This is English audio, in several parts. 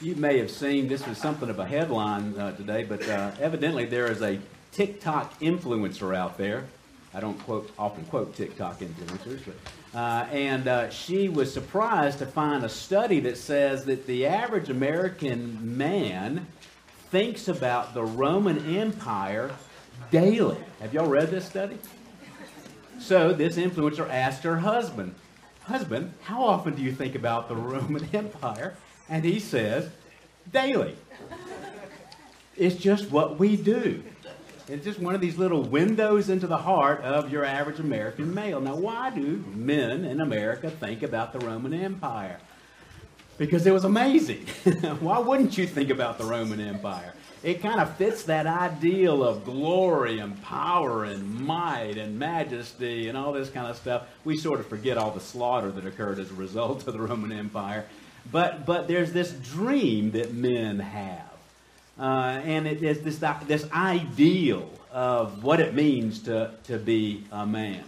you may have seen this was something of a headline uh, today, but uh, evidently there is a TikTok influencer out there. I don't quote often quote TikTok influencers, but uh, and uh, she was surprised to find a study that says that the average American man thinks about the Roman Empire daily. Have y'all read this study? So this influencer asked her husband, Husband, how often do you think about the Roman Empire? And he says, Daily. It's just what we do. It's just one of these little windows into the heart of your average American male. Now, why do men in America think about the Roman Empire? Because it was amazing. why wouldn't you think about the Roman Empire? it kind of fits that ideal of glory and power and might and majesty and all this kind of stuff. We sort of forget all the slaughter that occurred as a result of the Roman Empire. But, but there's this dream that men have. Uh, and it is this, this ideal of what it means to, to be a man.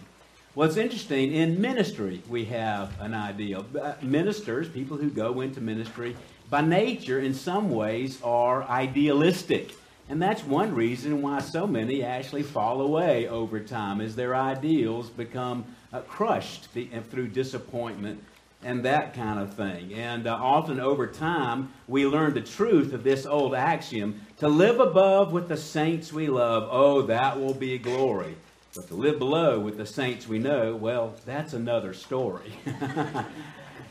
What's interesting, in ministry, we have an ideal. Uh, ministers, people who go into ministry, by nature, in some ways, are idealistic. And that's one reason why so many actually fall away over time, is their ideals become uh, crushed uh, through disappointment and that kind of thing. And uh, often over time, we learn the truth of this old axiom to live above with the saints we love, oh, that will be glory. But to live below with the saints we know, well, that's another story.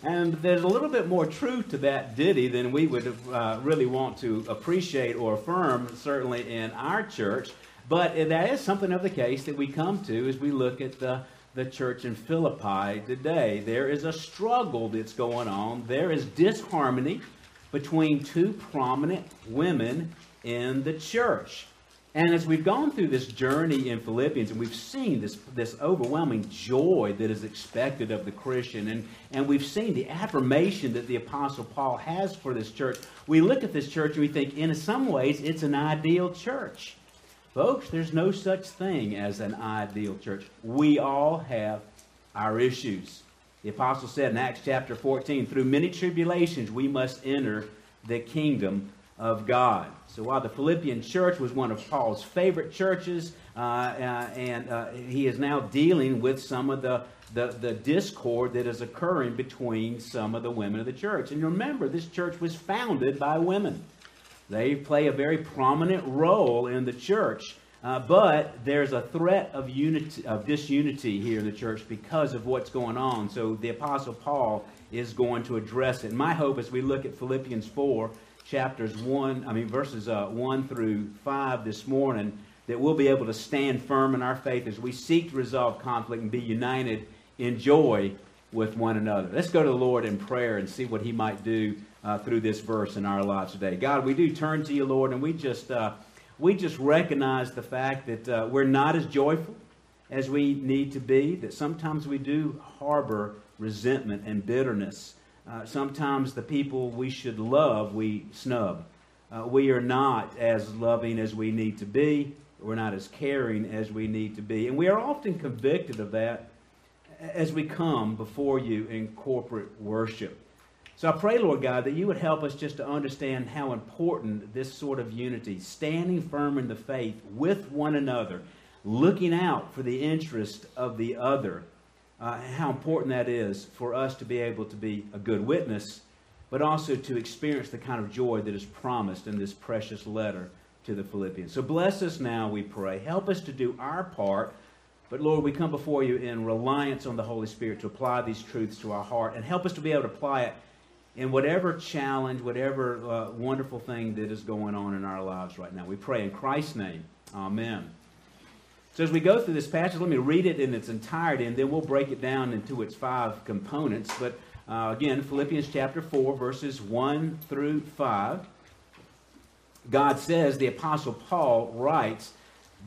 And there's a little bit more truth to that ditty than we would uh, really want to appreciate or affirm, certainly in our church. But that is something of the case that we come to as we look at the, the church in Philippi today. There is a struggle that's going on, there is disharmony between two prominent women in the church. And as we've gone through this journey in Philippians and we've seen this, this overwhelming joy that is expected of the Christian, and, and we've seen the affirmation that the Apostle Paul has for this church, we look at this church and we think, in some ways, it's an ideal church. Folks, there's no such thing as an ideal church. We all have our issues. The apostle said in Acts chapter 14, through many tribulations we must enter the kingdom of God. So while the Philippian church was one of Paul's favorite churches, uh, uh, and uh, he is now dealing with some of the, the, the, discord that is occurring between some of the women of the church. And remember, this church was founded by women. They play a very prominent role in the church. Uh, but there's a threat of unity, of disunity here in the church because of what's going on. So the Apostle Paul is going to address it. My hope as we look at Philippians 4 chapters 1, I mean, verses uh, 1 through 5 this morning, that we'll be able to stand firm in our faith as we seek to resolve conflict and be united in joy with one another. Let's go to the Lord in prayer and see what He might do uh, through this verse in our lives today. God, we do turn to you, Lord, and we just, uh, we just recognize the fact that uh, we're not as joyful as we need to be, that sometimes we do harbor resentment and bitterness. Uh, sometimes the people we should love, we snub. Uh, we are not as loving as we need to be. We're not as caring as we need to be. And we are often convicted of that as we come before you in corporate worship. So I pray, Lord God, that you would help us just to understand how important this sort of unity, standing firm in the faith with one another, looking out for the interest of the other, uh, how important that is for us to be able to be a good witness, but also to experience the kind of joy that is promised in this precious letter to the Philippians. So bless us now, we pray. Help us to do our part. But Lord, we come before you in reliance on the Holy Spirit to apply these truths to our heart and help us to be able to apply it in whatever challenge, whatever uh, wonderful thing that is going on in our lives right now. We pray in Christ's name. Amen. So as we go through this passage, let me read it in its entirety, and then we'll break it down into its five components. But uh, again, Philippians chapter 4, verses 1 through 5. God says, the Apostle Paul writes,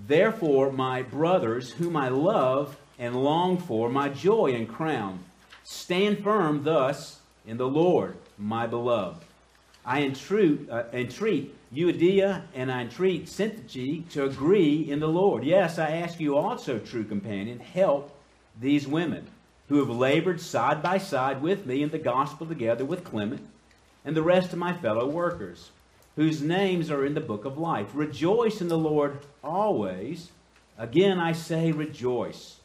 Therefore, my brothers, whom I love and long for, my joy and crown, stand firm thus in the Lord, my beloved. I entreat, uh, entreat Euodia and I entreat Syntyche to agree in the Lord. Yes, I ask you also, true companion, help these women who have labored side by side with me in the gospel together with Clement, and the rest of my fellow workers, whose names are in the book of life. Rejoice in the Lord always. Again, I say, rejoice.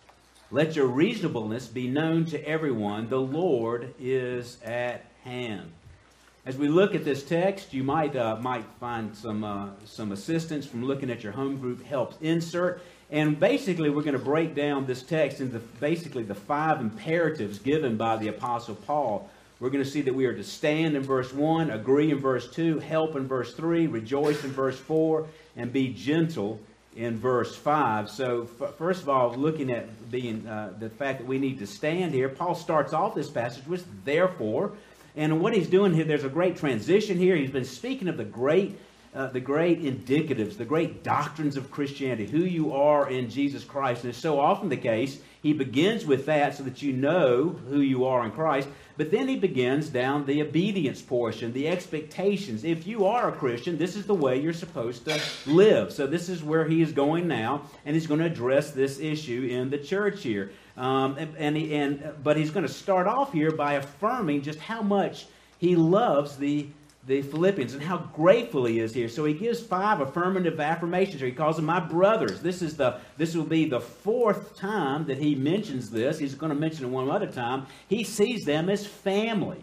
Let your reasonableness be known to everyone. The Lord is at hand. As we look at this text, you might, uh, might find some, uh, some assistance from looking at your home group helps insert. And basically, we're going to break down this text into basically the five imperatives given by the Apostle Paul. We're going to see that we are to stand in verse 1, agree in verse 2, help in verse 3, rejoice in verse 4, and be gentle in verse 5. So, f- first of all, looking at being uh, the fact that we need to stand here, Paul starts off this passage with therefore. And what he's doing here, there's a great transition here. He's been speaking of the great, uh, the great indicatives, the great doctrines of Christianity, who you are in Jesus Christ. And it's so often the case, he begins with that so that you know who you are in Christ. But then he begins down the obedience portion, the expectations. If you are a Christian, this is the way you're supposed to live. So this is where he is going now, and he's going to address this issue in the church here. Um, and, and, he, and, but he's going to start off here by affirming just how much he loves the, the Philippians and how grateful he is here. So he gives five affirmative affirmations here. He calls them my brothers. This is the this will be the fourth time that he mentions this. He's going to mention it one other time. He sees them as family.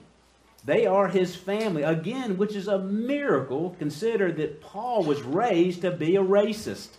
They are his family. Again, which is a miracle. Consider that Paul was raised to be a racist.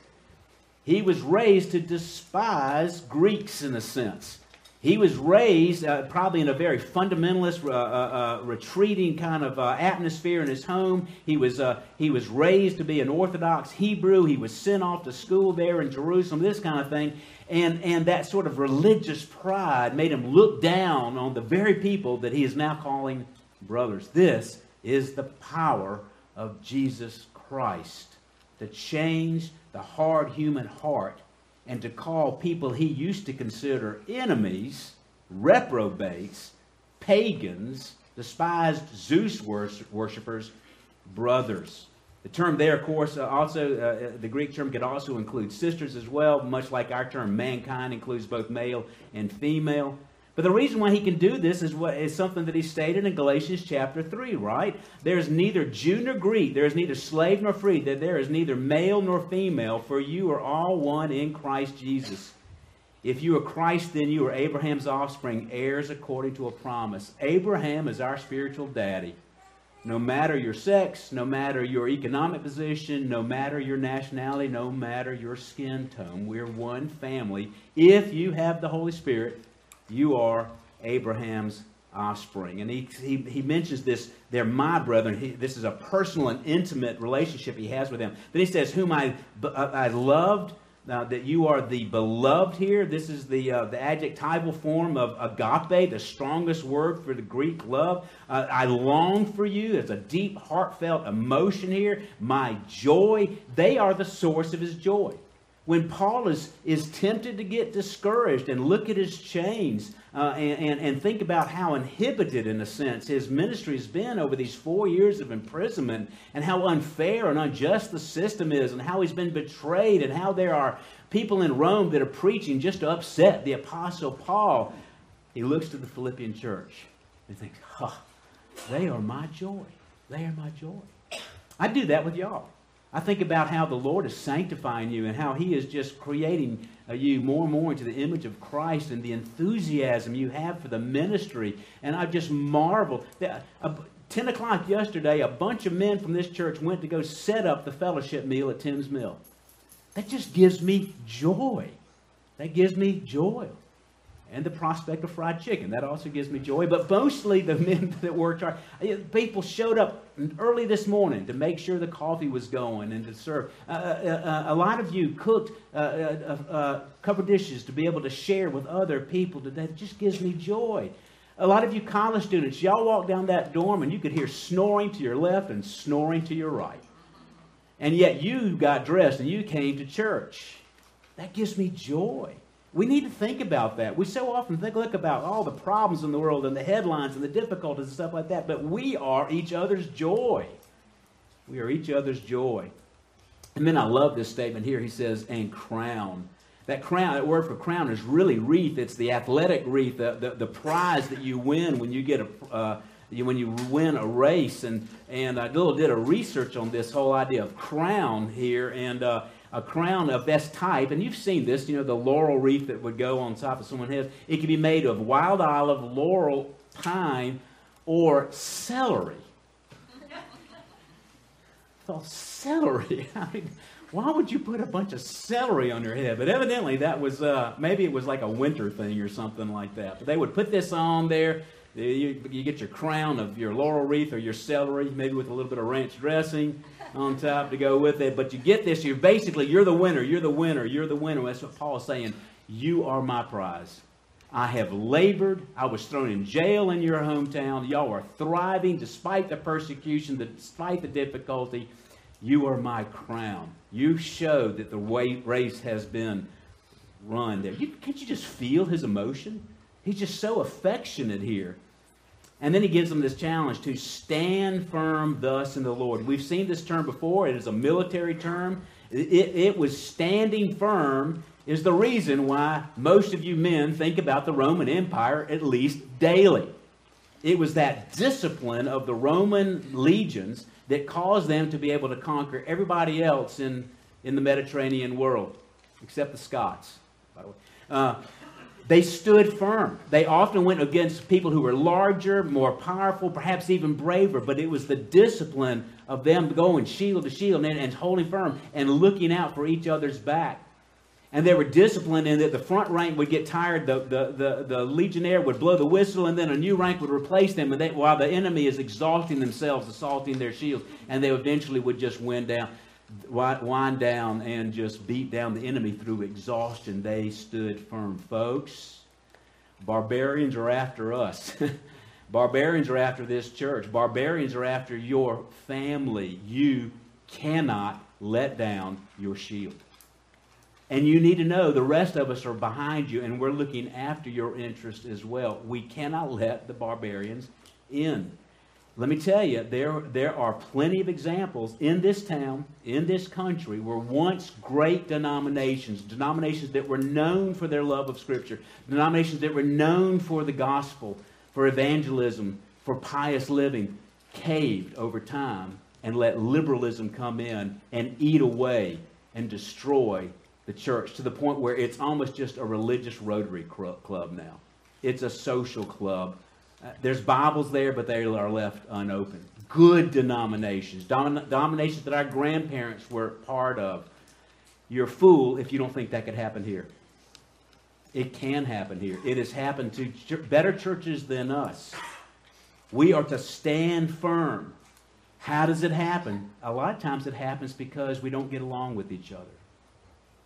He was raised to despise Greeks in a sense. He was raised uh, probably in a very fundamentalist, uh, uh, uh retreating kind of uh, atmosphere in his home. He was, he was raised to be an Orthodox Hebrew. He was sent off to school there in Jerusalem, this kind of thing. And, and that sort of religious pride made him look down on the very people that he is now calling brothers. This is the power of Jesus Christ to change the hard human heart and to call people he used to consider enemies, reprobates, pagans, despised Zeus worshippers, brothers. The term there, of course, uh, also, uh, uh, the Greek term could also include sisters as well, much like our term mankind includes both male and female. But the reason why he can do this is what is something that he stated in Galatians chapter 3, right? There is neither Jew nor Greek, there is neither slave nor free, that there is neither male nor female, for you are all one in Christ Jesus. If you are Christ, then you are Abraham's offspring, heirs according to a promise. Abraham is our spiritual daddy. No matter your sex, no matter your economic position, no matter your nationality, no matter your skin tone, we're one family. If you have the Holy Spirit, you are Abraham's offspring. And he, he, he mentions this, they're my brethren. He, this is a personal and intimate relationship he has with them. Then he says, Whom I, I loved, uh, that you are the beloved here. This is the, uh, the adjectival form of agape, the strongest word for the Greek love. Uh, I long for you. There's a deep, heartfelt emotion here. My joy. They are the source of his joy when Paul is, is tempted to get discouraged and look at his chains uh, and, and, and think about how inhibited, in a sense, his ministry has been over these four years of imprisonment and how unfair and unjust the system is and how he's been betrayed and how there are people in Rome that are preaching just to upset the Apostle Paul, he looks to the Philippian church and thinks, huh, they are my joy. They are my joy. I do that with y'all. I think about how the Lord is sanctifying you and how He is just creating uh, you more and more into the image of Christ and the enthusiasm you have for the ministry. And I just marvel. That, uh, 10 o'clock yesterday, a bunch of men from this church went to go set up the fellowship meal at Tim's Mill. That just gives me joy. That gives me joy and the prospect of fried chicken. That also gives me joy. But mostly the men that worked hard. People showed up early this morning to make sure the coffee was going and to serve. Uh, uh, uh, a lot of you cooked uh, uh, uh, covered dishes to be able to share with other people today. It just gives me joy. A lot of you college students, y'all walk down that dorm and you could hear snoring to your left and snoring to your right. And yet you got dressed and you came to church. That gives me joy. We need to think about that. We so often think, look about all the problems in the world and the headlines and the difficulties and stuff like that, but we are each other's joy. We are each other's joy. And then I love this statement here. He says, and crown. That crown, that word for crown is really wreath. It's the athletic wreath, the, the, the prize that you win when you get a, uh, you, when you win a race. And, and I little did a research on this whole idea of crown here. And uh, a crown of this type, and you've seen this, you know, the laurel wreath that would go on top of someone's head. It could be made of wild olive, laurel, pine, or celery. Well, celery. I mean, why would you put a bunch of celery on your head? But evidently, that was uh, maybe it was like a winter thing or something like that. But they would put this on there. You, you get your crown of your laurel wreath or your celery, maybe with a little bit of ranch dressing on top to go with it. But you get this, you're basically, you're the winner, you're the winner, you're the winner. That's what Paul is saying. You are my prize. I have labored. I was thrown in jail in your hometown. Y'all are thriving despite the persecution, despite the difficulty. You are my crown. You showed that the race has been run there. You, can't you just feel his emotion? He's just so affectionate here. And then he gives them this challenge to stand firm thus in the Lord. We've seen this term before. It is a military term. It, it, was standing firm is the reason why most of you men think about the Roman Empire at least daily. It was that discipline of the Roman legions that caused them to be able to conquer everybody else in, in the Mediterranean world, except the Scots, by the way. Uh, they stood firm. They often went against people who were larger, more powerful, perhaps even braver, but it was the discipline of them going shield to shield and, and holding firm and looking out for each other's back. And they were disciplined in that the front rank would get tired, the, the, the, the legionnaire would blow the whistle, and then a new rank would replace them, and they, while the enemy is exhausting themselves, assaulting their shields, and they eventually would just wind down wind down and just beat down the enemy through exhaustion. They stood firm. Folks, barbarians are after us. barbarians are after this church. Barbarians are after your family. You cannot let down your shield. And you need to know the rest of us are behind you and we're looking after your interest as well. We cannot let the barbarians in. Let me tell you, there, there are plenty of examples in this town, in this country, where once great denominations, denominations that were known for their love of Scripture, denominations that were known for the gospel, for evangelism, for pious living, caved over time and let liberalism come in and eat away and destroy the church to the point where it's almost just a religious Rotary club now. It's a social club there's Bibles there, but they are left unopened. Good denominations, dom- denominations that our grandparents were part of. You're a fool if you don't think that could happen here. It can happen here. It has happened to ch- better churches than us. We are to stand firm. How does it happen? A lot of times it happens because we don't get along with each other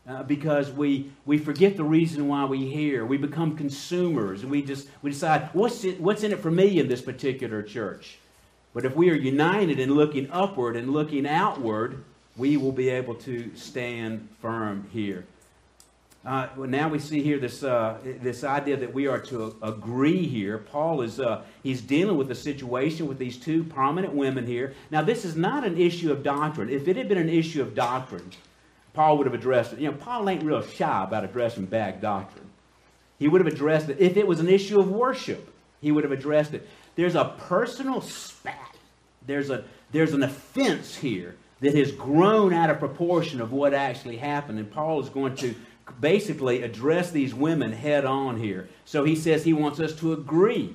uh, because we, we forget the reason why we here. We become consumers and we just we decide what's it, what's in it for me in this particular church. But if we are united in looking upward and looking outward, we will be able to stand firm here. Uh, well, now we see here this uh, this idea that we are to agree here. Paul is uh, he's dealing with a situation with these two prominent women here. Now this is not an issue of doctrine. If it had been an issue of doctrine, Paul would have addressed it. You know, Paul ain't real shy about addressing bad doctrine. He would have addressed it. If it was an issue of worship, he would have addressed it. There's a personal spat. There's, a, there's an offense here that has grown out of proportion of what actually happened. And Paul is going to basically address these women head on here. So he says he wants us to agree.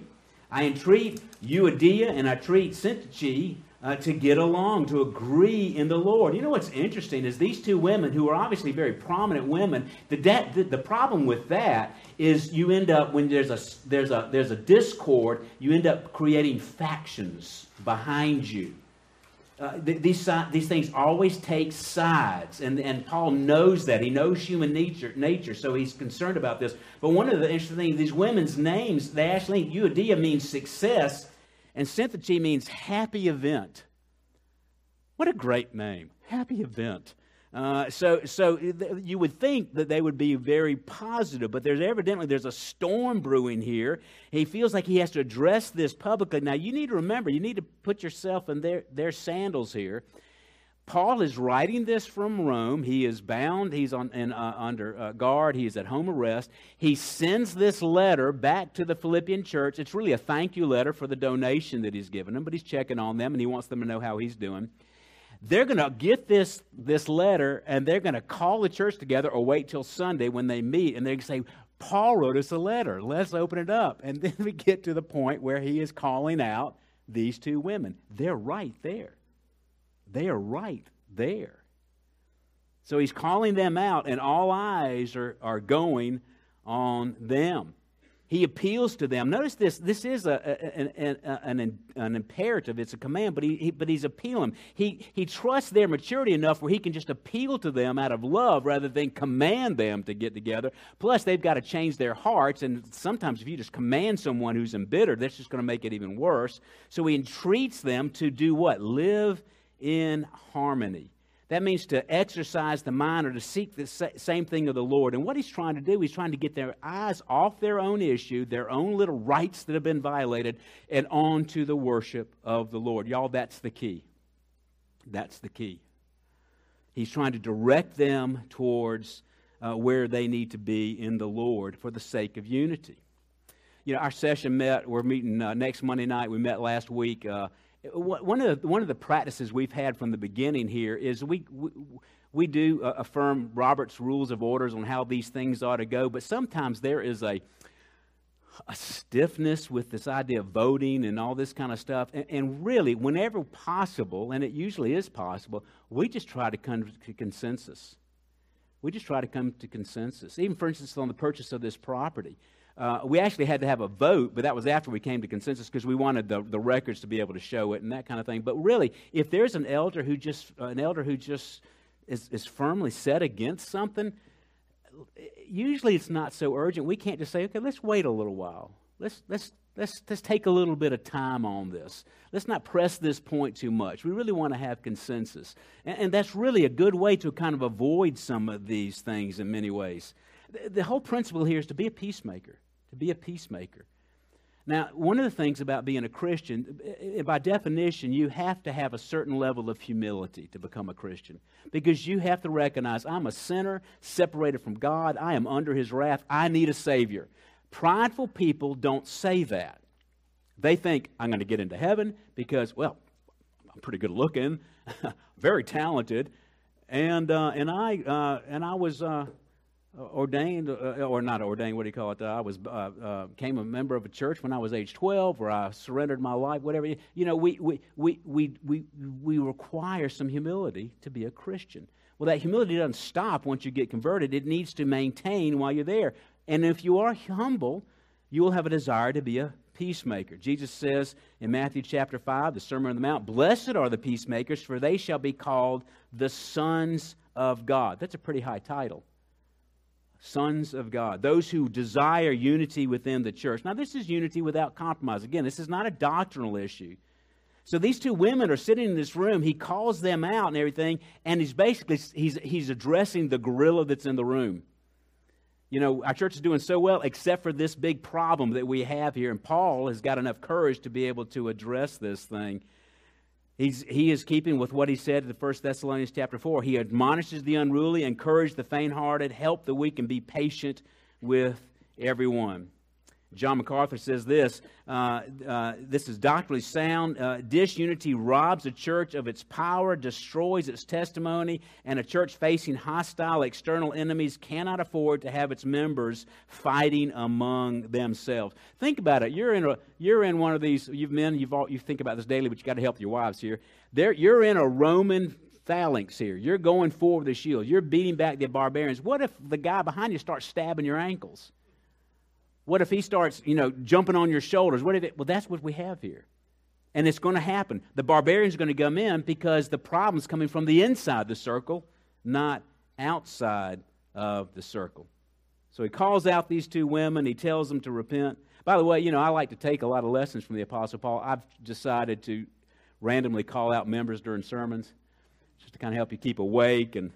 I entreat Euodia and I treat Syntyche uh, to get along, to agree in the Lord. You know what's interesting is these two women, who are obviously very prominent women, the, the, the problem with that is you end up, when there's a, there's, a, there's a discord, you end up creating factions behind you. Uh, th- these, these things always take sides, and, and Paul knows that. He knows human nature, nature, so he's concerned about this. But one of the interesting things, these women's names, they actually, Euodia means success, and Syntyche means happy event. What a great name. Happy event. Uh, so, so you would think that they would be very positive, but there's evidently there's a storm brewing here. He feels like he has to address this publicly. Now, you need to remember, you need to put yourself in their, their sandals here. Paul is writing this from Rome. He is bound. He's on, in, uh, under uh, guard. He is at home arrest. He sends this letter back to the Philippian church. It's really a thank you letter for the donation that he's given them, but he's checking on them and he wants them to know how he's doing. They're going to get this, this letter and they're going to call the church together or wait till Sunday when they meet and they're going to say, Paul wrote us a letter. Let's open it up. And then we get to the point where he is calling out these two women. They're right there. They are right there. So he's calling them out, and all eyes are, are going on them. He appeals to them. Notice this. This is a, a, a, an, an, imperative. It's a command, but, he, he, but he's appealing. He, he trusts their maturity enough where he can just appeal to them out of love rather than command them to get together. Plus, they've got to change their hearts. And sometimes if you just command someone who's embittered, that's just going to make it even worse. So he entreats them to do what? Live in harmony. That means to exercise the mind or to seek the same thing of the Lord. And what he's trying to do, he's trying to get their eyes off their own issue, their own little rights that have been violated, and on to the worship of the Lord. Y'all, that's the key. That's the key. He's trying to direct them towards uh, where they need to be in the Lord for the sake of unity. You know, our session met, we're meeting uh, next Monday night. We met last week. Uh, one of the, one of the practices we've had from the beginning here is we, we, we do uh, affirm Robert's rules of orders on how these things ought to go, but sometimes there is a, a stiffness with this idea of voting and all this kind of stuff. And, and, really, whenever possible, and it usually is possible, we just try to come to consensus. We just try to come to consensus. Even, for instance, on the purchase of this property. Uh, we actually had to have a vote, but that was after we came to consensus because we wanted the, the records to be able to show it and that kind of thing. But really, if there's an elder who just uh, an elder who just is, is firmly set against something, usually it's not so urgent. We can't just say, okay, let's wait a little while. Let's let's let's let's take a little bit of time on this. Let's not press this point too much. We really want to have consensus, and, and that's really a good way to kind of avoid some of these things in many ways. The, the whole principle here is to be a peacemaker to be a peacemaker. Now, one of the things about being a Christian, eh, by definition, you have to have a certain level of humility to become a Christian because you have to recognize I'm a sinner separated from God. I am under His wrath. I need a Savior. Prideful people don't say that. They think, I'm going to get into heaven because, well, I'm pretty good looking, very talented, and, uh, and, I, uh, and I was. Uh, ordained, uh, or not ordained, what do you call it? Uh, I was uh, uh, became a member of a church when I was age 12, where I surrendered my life, whatever. You know, we, we, we, we, we, we require some humility to be a Christian. Well, that humility doesn't stop once you get converted, it needs to maintain while you're there. And if you are humble, you will have a desire to be a peacemaker. Jesus says in Matthew chapter 5, the Sermon on the Mount, Blessed are the peacemakers, for they shall be called the sons of God. That's a pretty high title sons of God, those who desire unity within the church. Now, this is unity without compromise. Again, this is not a doctrinal issue. So these two women are sitting in this room. He calls them out and everything, and he's basically he's, he's addressing the gorilla that's in the room. You know, our church is doing so well, except for this big problem that we have here. And Paul has got enough courage to be able to address this thing. He's, he is keeping with what he said in the 1 Thessalonians chapter 4. He admonishes the unruly, encourages the faint-hearted, help the weak, and be patient with everyone. John MacArthur says this uh, uh, this is doctrinally sound. Uh, disunity robs a church of its power, destroys its testimony, and a church facing hostile external enemies cannot afford to have its members fighting among themselves. Think about it. You're in, a, you're in one of these, you've men, you've all, you think about this daily, but you've got to help your wives here. There, you're in a Roman phalanx here. You're going forward with a shield. You're beating back the barbarians. What if the guy behind you starts stabbing your ankles? What if he starts, you know, jumping on your shoulders? What if it, well, that's what we have here. And it's going to happen. The barbarians are going to come in because the problem's coming from the inside the circle, not outside of the circle. So he calls out these two women. He tells them to repent. By the way, you know, I like to take a lot of lessons from the Apostle Paul. I've decided to randomly call out members during sermons just to kind of help you keep awake and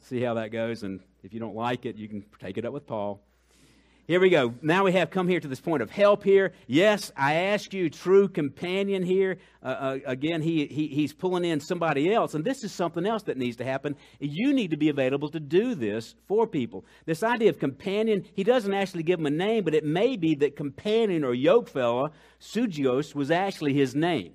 see how that goes. And if you don't like it, you can take it up with Paul. Here we go. Now we have come here to this point of help here. Yes, I ask you, true companion here. Uh, uh, again, he, he, he's pulling in somebody else. And this is something else that needs to happen. You need to be available to do this for people. This idea of companion, he doesn't actually give him a name, but it may be that companion or yoke fella, Syzygus, was actually his name.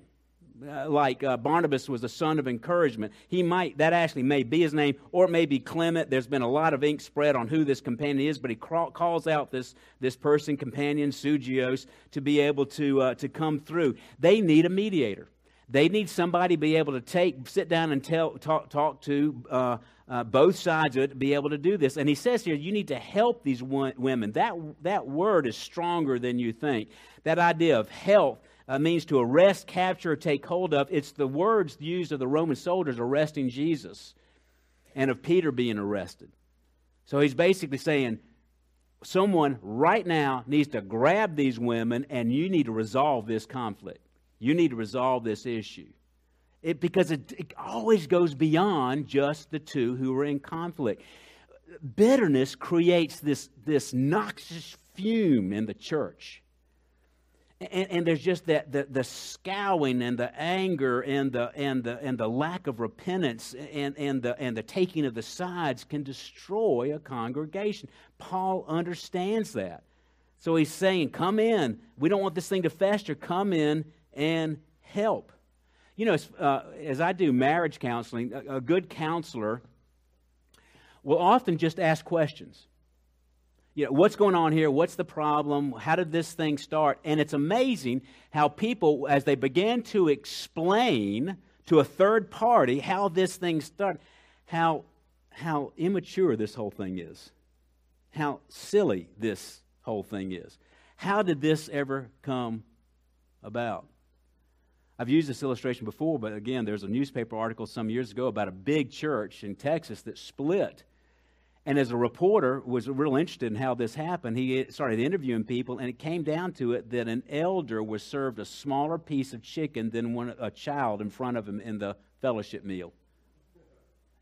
Uh, like uh, Barnabas was a son of encouragement. He might, that actually may be his name, or it may be Clement. There's been a lot of ink spread on who this companion is, but he calls out this, this person, companion, Syzygus, to be able to, uh, to come through. They need a mediator. They need somebody to be able to take, sit down and tell, talk, talk to uh, uh, both sides of it to be able to do this. And he says here, you need to help these women. That, that word is stronger than you think. That idea of help uh, means to arrest, capture, or take hold of. It's the words used of the Roman soldiers arresting Jesus and of Peter being arrested. So he's basically saying, someone right now needs to grab these women and you need to resolve this conflict. You need to resolve this issue. It, because it, it always goes beyond just the two who are in conflict. Bitterness creates this, this noxious fume in the church and, and, there's just that the, the scowling and the anger and the and the and the lack of repentance and, and the and the taking of the sides can destroy a congregation. Paul understands that. So he's saying, Come in. We don't want this thing to fester. Come in and help. You know, as, uh, as I do marriage counseling, a, a good counselor will often just ask questions you know, what's going on here? What's the problem? How did this thing start? And it's amazing how people, as they began to explain to a third party how this thing started, how, how immature this whole thing is, how silly this whole thing is. How did this ever come about? I've used this illustration before, but again, there's a newspaper article some years ago about a big church in Texas that split and as a reporter was real interested in how this happened, he uh, started interviewing people, and it came down to it that an elder was served a smaller piece of chicken than one, a child in front of him in the fellowship meal.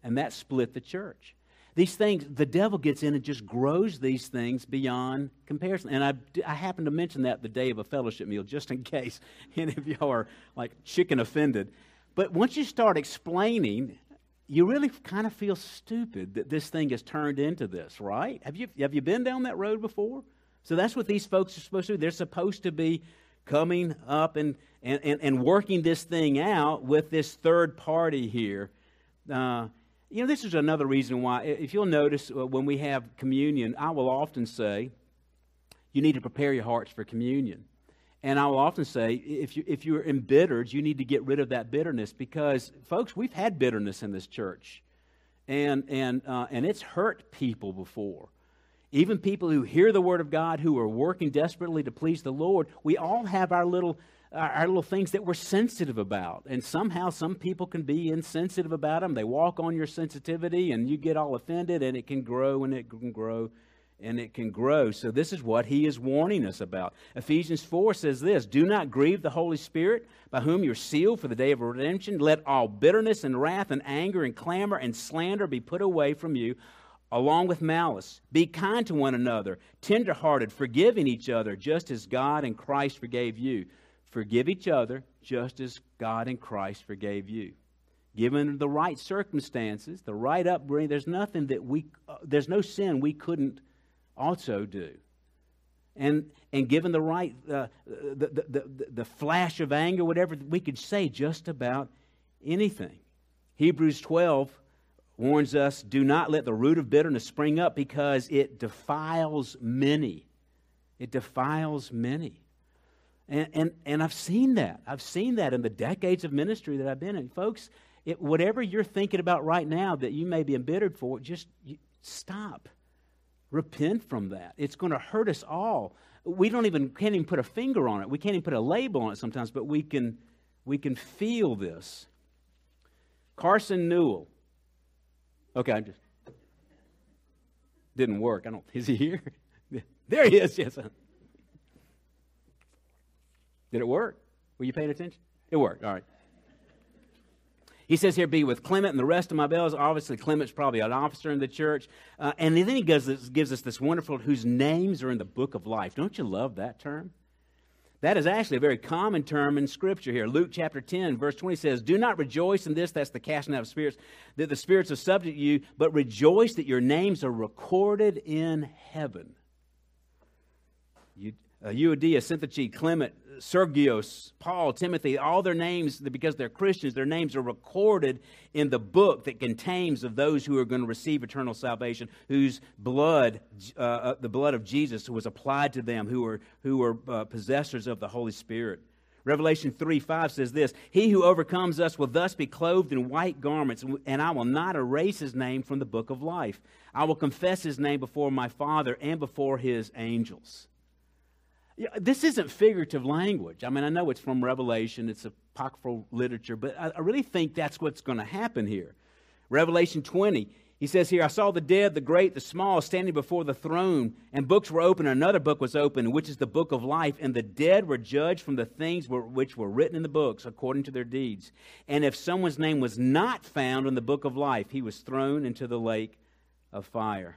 And that split the church. These things, the devil gets in and just grows these things beyond comparison. And I, I happened to mention that the day of a fellowship meal, just in case any of y'all are like chicken offended. But once you start explaining you really kind of feel stupid that this thing has turned into this, right? Have you, have you been down that road before? So that's what these folks are supposed to do. They're supposed to be coming up and, and, and, and working this thing out with this third party here. Uh, you know, this is another reason why, if you'll notice, uh, when we have communion, I will often say, you need to prepare your hearts for communion. And I will often say, if, you, if you're embittered, you need to get rid of that bitterness because, folks, we've had bitterness in this church. And, and, uh, and it's hurt people before. Even people who hear the Word of God, who are working desperately to please the Lord, we all have our little, our little things that we're sensitive about. And somehow some people can be insensitive about them. They walk on your sensitivity and you get all offended, and it can grow and it can grow and it can grow. So, this is what he is warning us about. Ephesians 4 says this Do not grieve the Holy Spirit, by whom you're sealed for the day of redemption. Let all bitterness and wrath and anger and clamor and slander be put away from you, along with malice. Be kind to one another, tenderhearted, forgiving each other, just as God and Christ forgave you. Forgive each other, just as God and Christ forgave you. Given the right circumstances, the right upbringing, there's nothing that we, uh, there's no sin we couldn't also do. And, and given the right, uh, the, the, the, the flash of anger, whatever, we could say just about anything. Hebrews 12 warns us do not let the root of bitterness spring up because it defiles many. It defiles many. And, and, and I've seen that. I've seen that in the decades of ministry that I've been in. Folks, it, whatever you're thinking about right now that you may be embittered for, just you, stop. Repent from that. It's going to hurt us all. We don't even can't even put a finger on it. We can't even put a label on it sometimes, but we can we can feel this. Carson Newell. Okay, I just didn't work. I don't. Is he here? there he is. Yes. Did it work? Were you paying attention? It worked. All right. He says here, be with Clement and the rest of my bells. Obviously, Clement's probably an officer in the church. Uh, and then he gives, gives us this wonderful, whose names are in the book of life. Don't you love that term? That is actually a very common term in Scripture here. Luke chapter 10, verse 20 says, Do not rejoice in this, that's the casting out of spirits, that the spirits are subject to you, but rejoice that your names are recorded in heaven. You, uh, Euodia, Syntyche, Clement, Sergius, Paul, Timothy, all their names, because they're Christians, their names are recorded in the book that contains of those who are going to receive eternal salvation, whose blood, uh, uh, the blood of Jesus, was applied to them, who are, who are uh, possessors of the Holy Spirit. Revelation 3 5 says this He who overcomes us will thus be clothed in white garments, and I will not erase his name from the book of life. I will confess his name before my Father and before his angels. This isn't figurative language. I mean, I know it's from Revelation, it's apocryphal literature, but I, really think that's what's going to happen here. Revelation 20, he says here, I saw the dead, the great, the small, standing before the throne, and books were open. Another book was open, which is the book of life. And the dead were judged from the things which were written in the books according to their deeds. And if someone's name was not found in the book of life, he was thrown into the lake of fire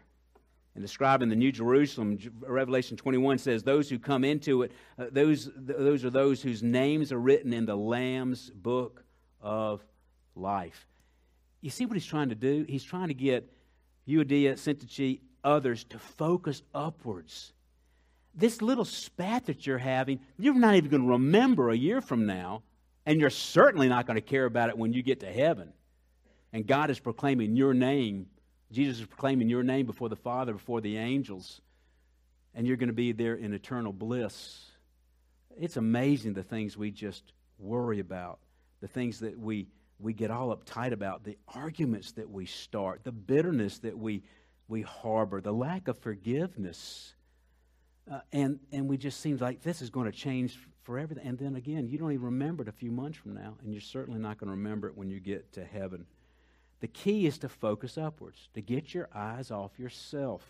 and describing the New Jerusalem, Revelation 21 says, Those who come into it, uh, those, those are those whose names are written in the Lamb's book of life. You see what he's trying to do? He's trying to get Euodia, Syntyche, others to focus upwards. This little spat that you're having, you're not even going to remember a year from now, and you're certainly not going to care about it when you get to heaven. And God is proclaiming your name Jesus is proclaiming your name before the Father, before the angels, and you're going to be there in eternal bliss. It's amazing the things we just worry about, the things that we, we get all uptight about, the arguments that we start, the bitterness that we, we harbor, the lack of forgiveness. Uh, and, and we just seem like this is going to change for everything. And then again, you don't even remember it a few months from now, and you're certainly not going to remember it when you get to heaven. The key is to focus upwards, to get your eyes off yourself.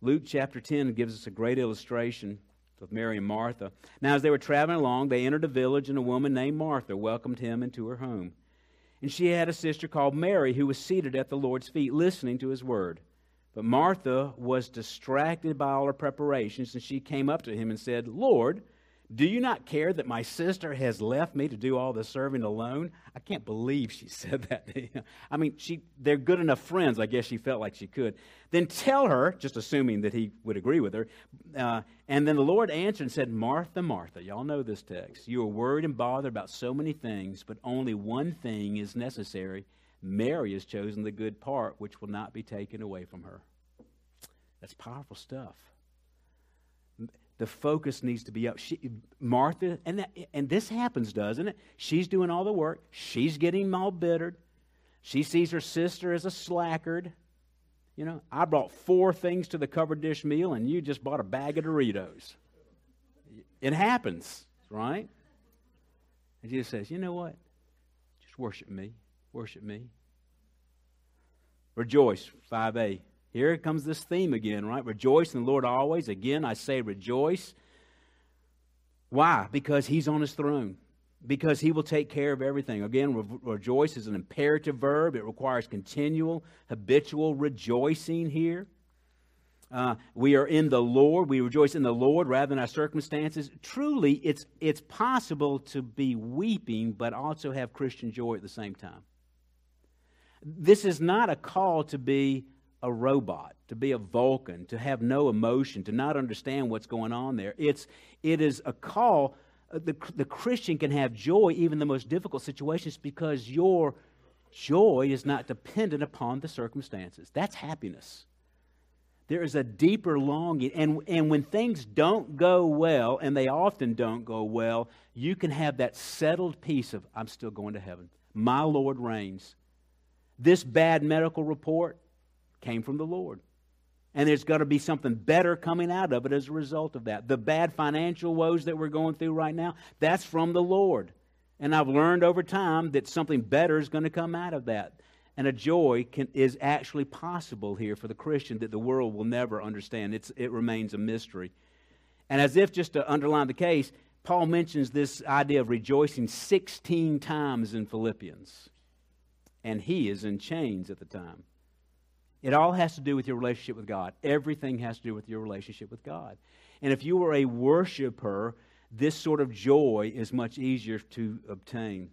Luke chapter 10 gives us a great illustration of Mary and Martha. Now, as they were traveling along, they entered a village, and a woman named Martha welcomed him into her home. And she had a sister called Mary who was seated at the Lord's feet listening to his word. But Martha was distracted by all her preparations, and she came up to him and said, Lord, do you not care that my sister has left me to do all the serving alone? I can't believe she said that. I mean, she, they're good enough friends, I guess she felt like she could. Then tell her, just assuming that he would agree with her. Uh, and then the Lord answered and said, Martha, Martha, y'all know this text. You are worried and bothered about so many things, but only one thing is necessary. Mary has chosen the good part, which will not be taken away from her. That's powerful stuff the focus needs to be up. She, Martha, and, that, and this happens, doesn't it? She's doing all the work. She's getting all bittered. She sees her sister as a slackard. You know, I brought four things to the covered dish meal, and you just bought a bag of Doritos. It happens, right? And Jesus says, You know what? Just worship me. Worship me. Rejoice, 5a. Here comes this theme again, right? Rejoice in the Lord always. Again, I say rejoice. Why? Because He's on His throne. Because He will take care of everything. Again, re- rejoice is an imperative verb, it requires continual, habitual rejoicing here. Uh, we are in the Lord. We rejoice in the Lord rather than our circumstances. Truly, it's, it's possible to be weeping, but also have Christian joy at the same time. This is not a call to be a robot, to be a Vulcan, to have no emotion, to not understand what's going on there. It's, it is a call. Uh, the, the Christian can have joy even the most difficult situations because your joy is not dependent upon the circumstances. That's happiness. There is a deeper longing. And, and when things don't go well, and they often don't go well, you can have that settled peace of, I'm still going to heaven. My Lord reigns. This bad medical report, came from the Lord. And there's got to be something better coming out of it as a result of that. The bad financial woes that we're going through right now, that's from the Lord. And I've learned over time that something better is going to come out of that. And a joy can, is actually possible here for the Christian that the world will never understand. It's, it remains a mystery. And as if just to underline the case, Paul mentions this idea of rejoicing 16 times in Philippians. and he is in chains at the time. It all has to do with your relationship with God. Everything has to do with your relationship with God. And if you are a worshiper, this sort of joy is much easier to obtain.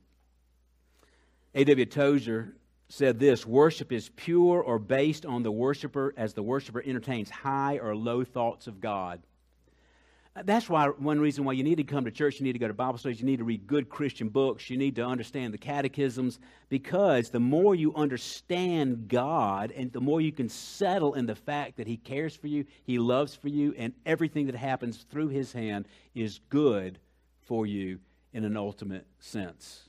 A.W. Tozer said this worship is pure or based on the worshiper as the worshiper entertains high or low thoughts of God. That's why one reason why you need to come to church, you need to go to Bible studies, you need to read good Christian books, you need to understand the catechisms, because the more you understand God and the more you can settle in the fact that He cares for you, He loves for you, and everything that happens through His hand is good for you in an ultimate sense.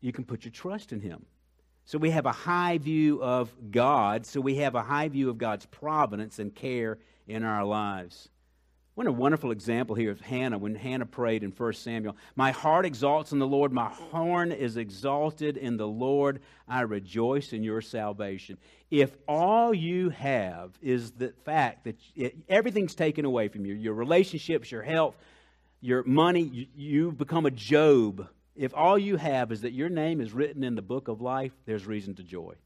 You can put your trust in Him. So we have a high view of God, so we have a high view of God's providence and care in our lives. What a wonderful example here of Hannah when Hannah prayed in 1 Samuel. My heart exalts in the Lord, my horn is exalted in the Lord. I rejoice in your salvation. If all you have is the fact that everything's taken away from you your relationships, your health, your money, you, you become a Job. If all you have is that your name is written in the book of life, there's reason to joy.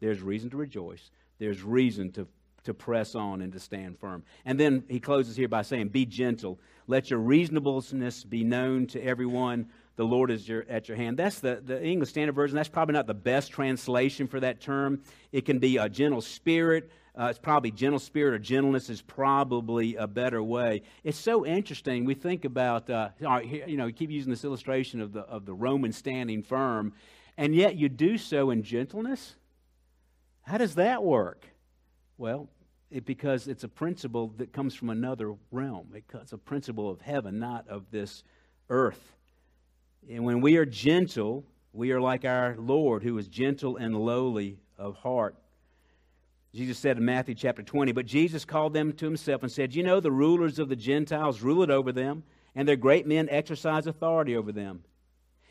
There's reason to rejoice. There's reason to to press on and to stand firm. And then he closes here by saying, Be gentle. Let your reasonableness be known to everyone. The Lord is your, at your hand. That's the, the English Standard Version. That's probably not the best translation for that term. It can be a gentle spirit. Uh, it's probably gentle spirit or gentleness is probably a better way. It's so interesting. We think about, uh, you know, keep using this illustration of the, of the Roman standing firm, and yet you do so in gentleness. How does that work? Well, it, because it's a principle that comes from another realm. It's a principle of heaven, not of this earth. And when we are gentle, we are like our Lord, who is gentle and lowly of heart. Jesus said in Matthew chapter 20, But Jesus called them to himself and said, You know, the rulers of the Gentiles rule it over them, and their great men exercise authority over them.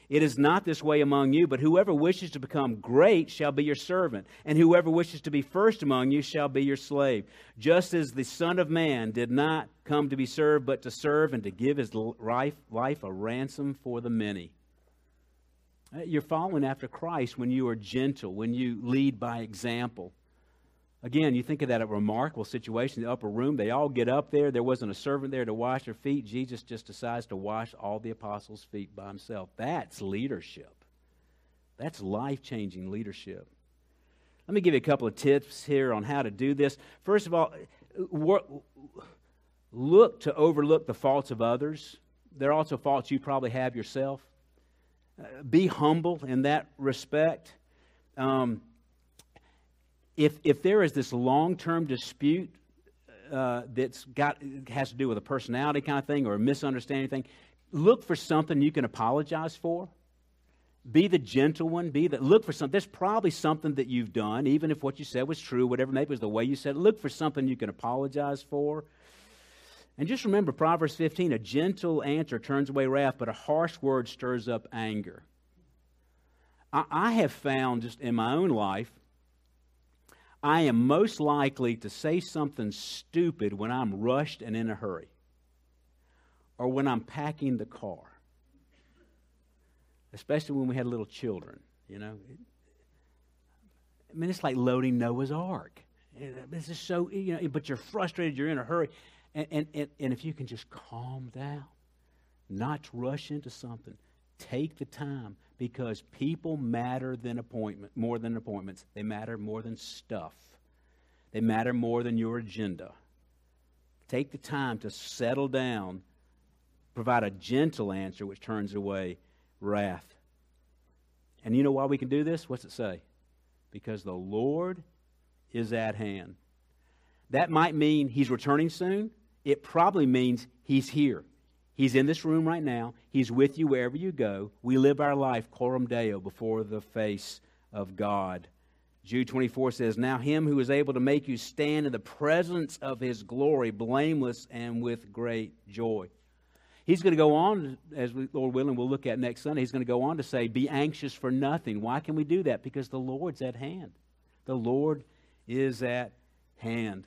It is not this way among you, but whoever wishes to become great shall be your servant, and whoever wishes to be first among you shall be your slave. Just as the Son of Man did not come to be served, but to serve and to give his life, life a ransom for the many. Uh, you're following after Christ when you are gentle, when you lead by example. Again, you think of that remarkable situation in the upper room. They all get up there. There wasn't a servant there to wash their feet. Jesus just decides to wash all the apostles' feet by himself. That's leadership. That's life changing leadership. Let me give you a couple of tips here on how to do this. First of all, look to overlook the faults of others. There are also faults you probably have yourself. Uh, be humble in that respect. Um, if, if there is this long term dispute uh, that's got has to do with a personality kind of thing or a misunderstanding thing, look for something you can apologize for. Be the gentle one. Be the look for something. There's probably something that you've done, even if what you said was true, whatever maybe was the way you said. It, look for something you can apologize for. And just remember Proverbs 15: a gentle answer turns away wrath, but a harsh word stirs up anger. I, I have found just in my own life I am most likely to say something stupid when I'm rushed and in a hurry or when I'm packing the car, especially when we had little children, you know. I mean, it's like loading Noah's Ark. Uh, this is so, you know, but you're frustrated, you're in a hurry. And, and, and, and if you can just calm down, not rush into something, take the time because people matter than appointment more than appointments. They matter more than stuff. They matter more than your agenda. Take the time to settle down, provide a gentle answer which turns away wrath. And you know why we can do this? What's it say? Because the Lord is at hand. That might mean he's returning soon. It probably means he's here. He's in this room right now. He's with you wherever you go. We live our life coram deo before the face of God. Jude 24 says, Now him who is able to make you stand in the presence of his glory, blameless and with great joy. He's going to go on, as we, Lord willing, we'll look at next Sunday. He's going to go on to say, Be anxious for nothing. Why can we do that? Because the Lord's at hand. The Lord is at hand.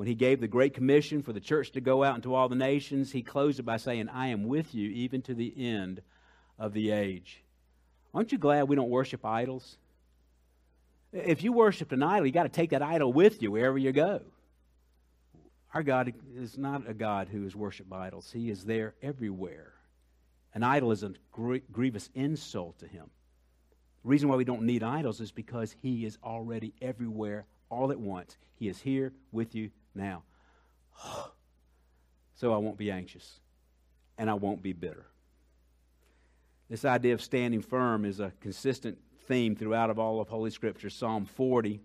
When he gave the Great Commission for the church to go out into all the nations, he closed it by saying, I am with you even to the end of the age. Aren't you glad we don't worship idols? If you worship an idol, you got to take that idol with you wherever you go. Our God is not a God who is worshiped by idols. He is there everywhere. An idol is a grievous insult to him. The reason why we don't need idols is because he is already everywhere all at once. He is here with you now. so I won't be anxious and I won't be bitter. This idea of standing firm is a consistent theme throughout of all of Holy Scripture. Psalm 40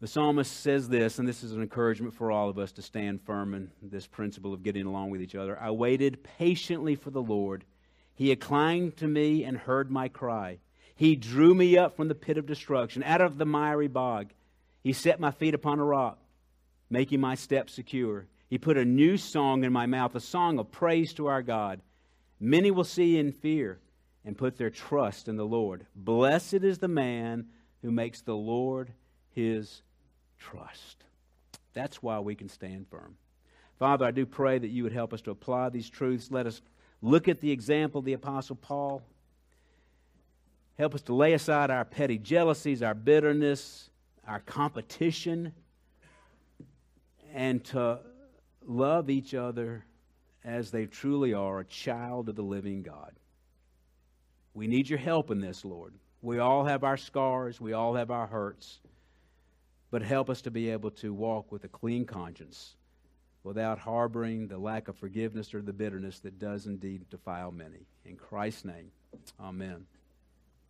the psalmist says this, and this is an encouragement for all of us to stand firm in this principle of getting along with each other. I waited patiently for the Lord. He inclined to me and heard my cry. He drew me up from the pit of destruction, out of the miry bog. He set my feet upon a rock, making my steps secure. He put a new song in my mouth, a song of praise to our God. Many will see in fear and put their trust in the Lord. Blessed is the man who makes the Lord his trust. That's why we can stand firm. Father, I do pray that you would help us to apply these truths. Let us look at the example of the Apostle Paul. Help us to lay aside our petty jealousies, our bitterness, our competition, and to love each other as they truly are a child of the living God. We need your help in this, Lord. We all have our scars, we all have our hurts but help us to be able to walk with a clean conscience without harboring the lack of forgiveness or the bitterness that does indeed defile many. In Christ's name, amen.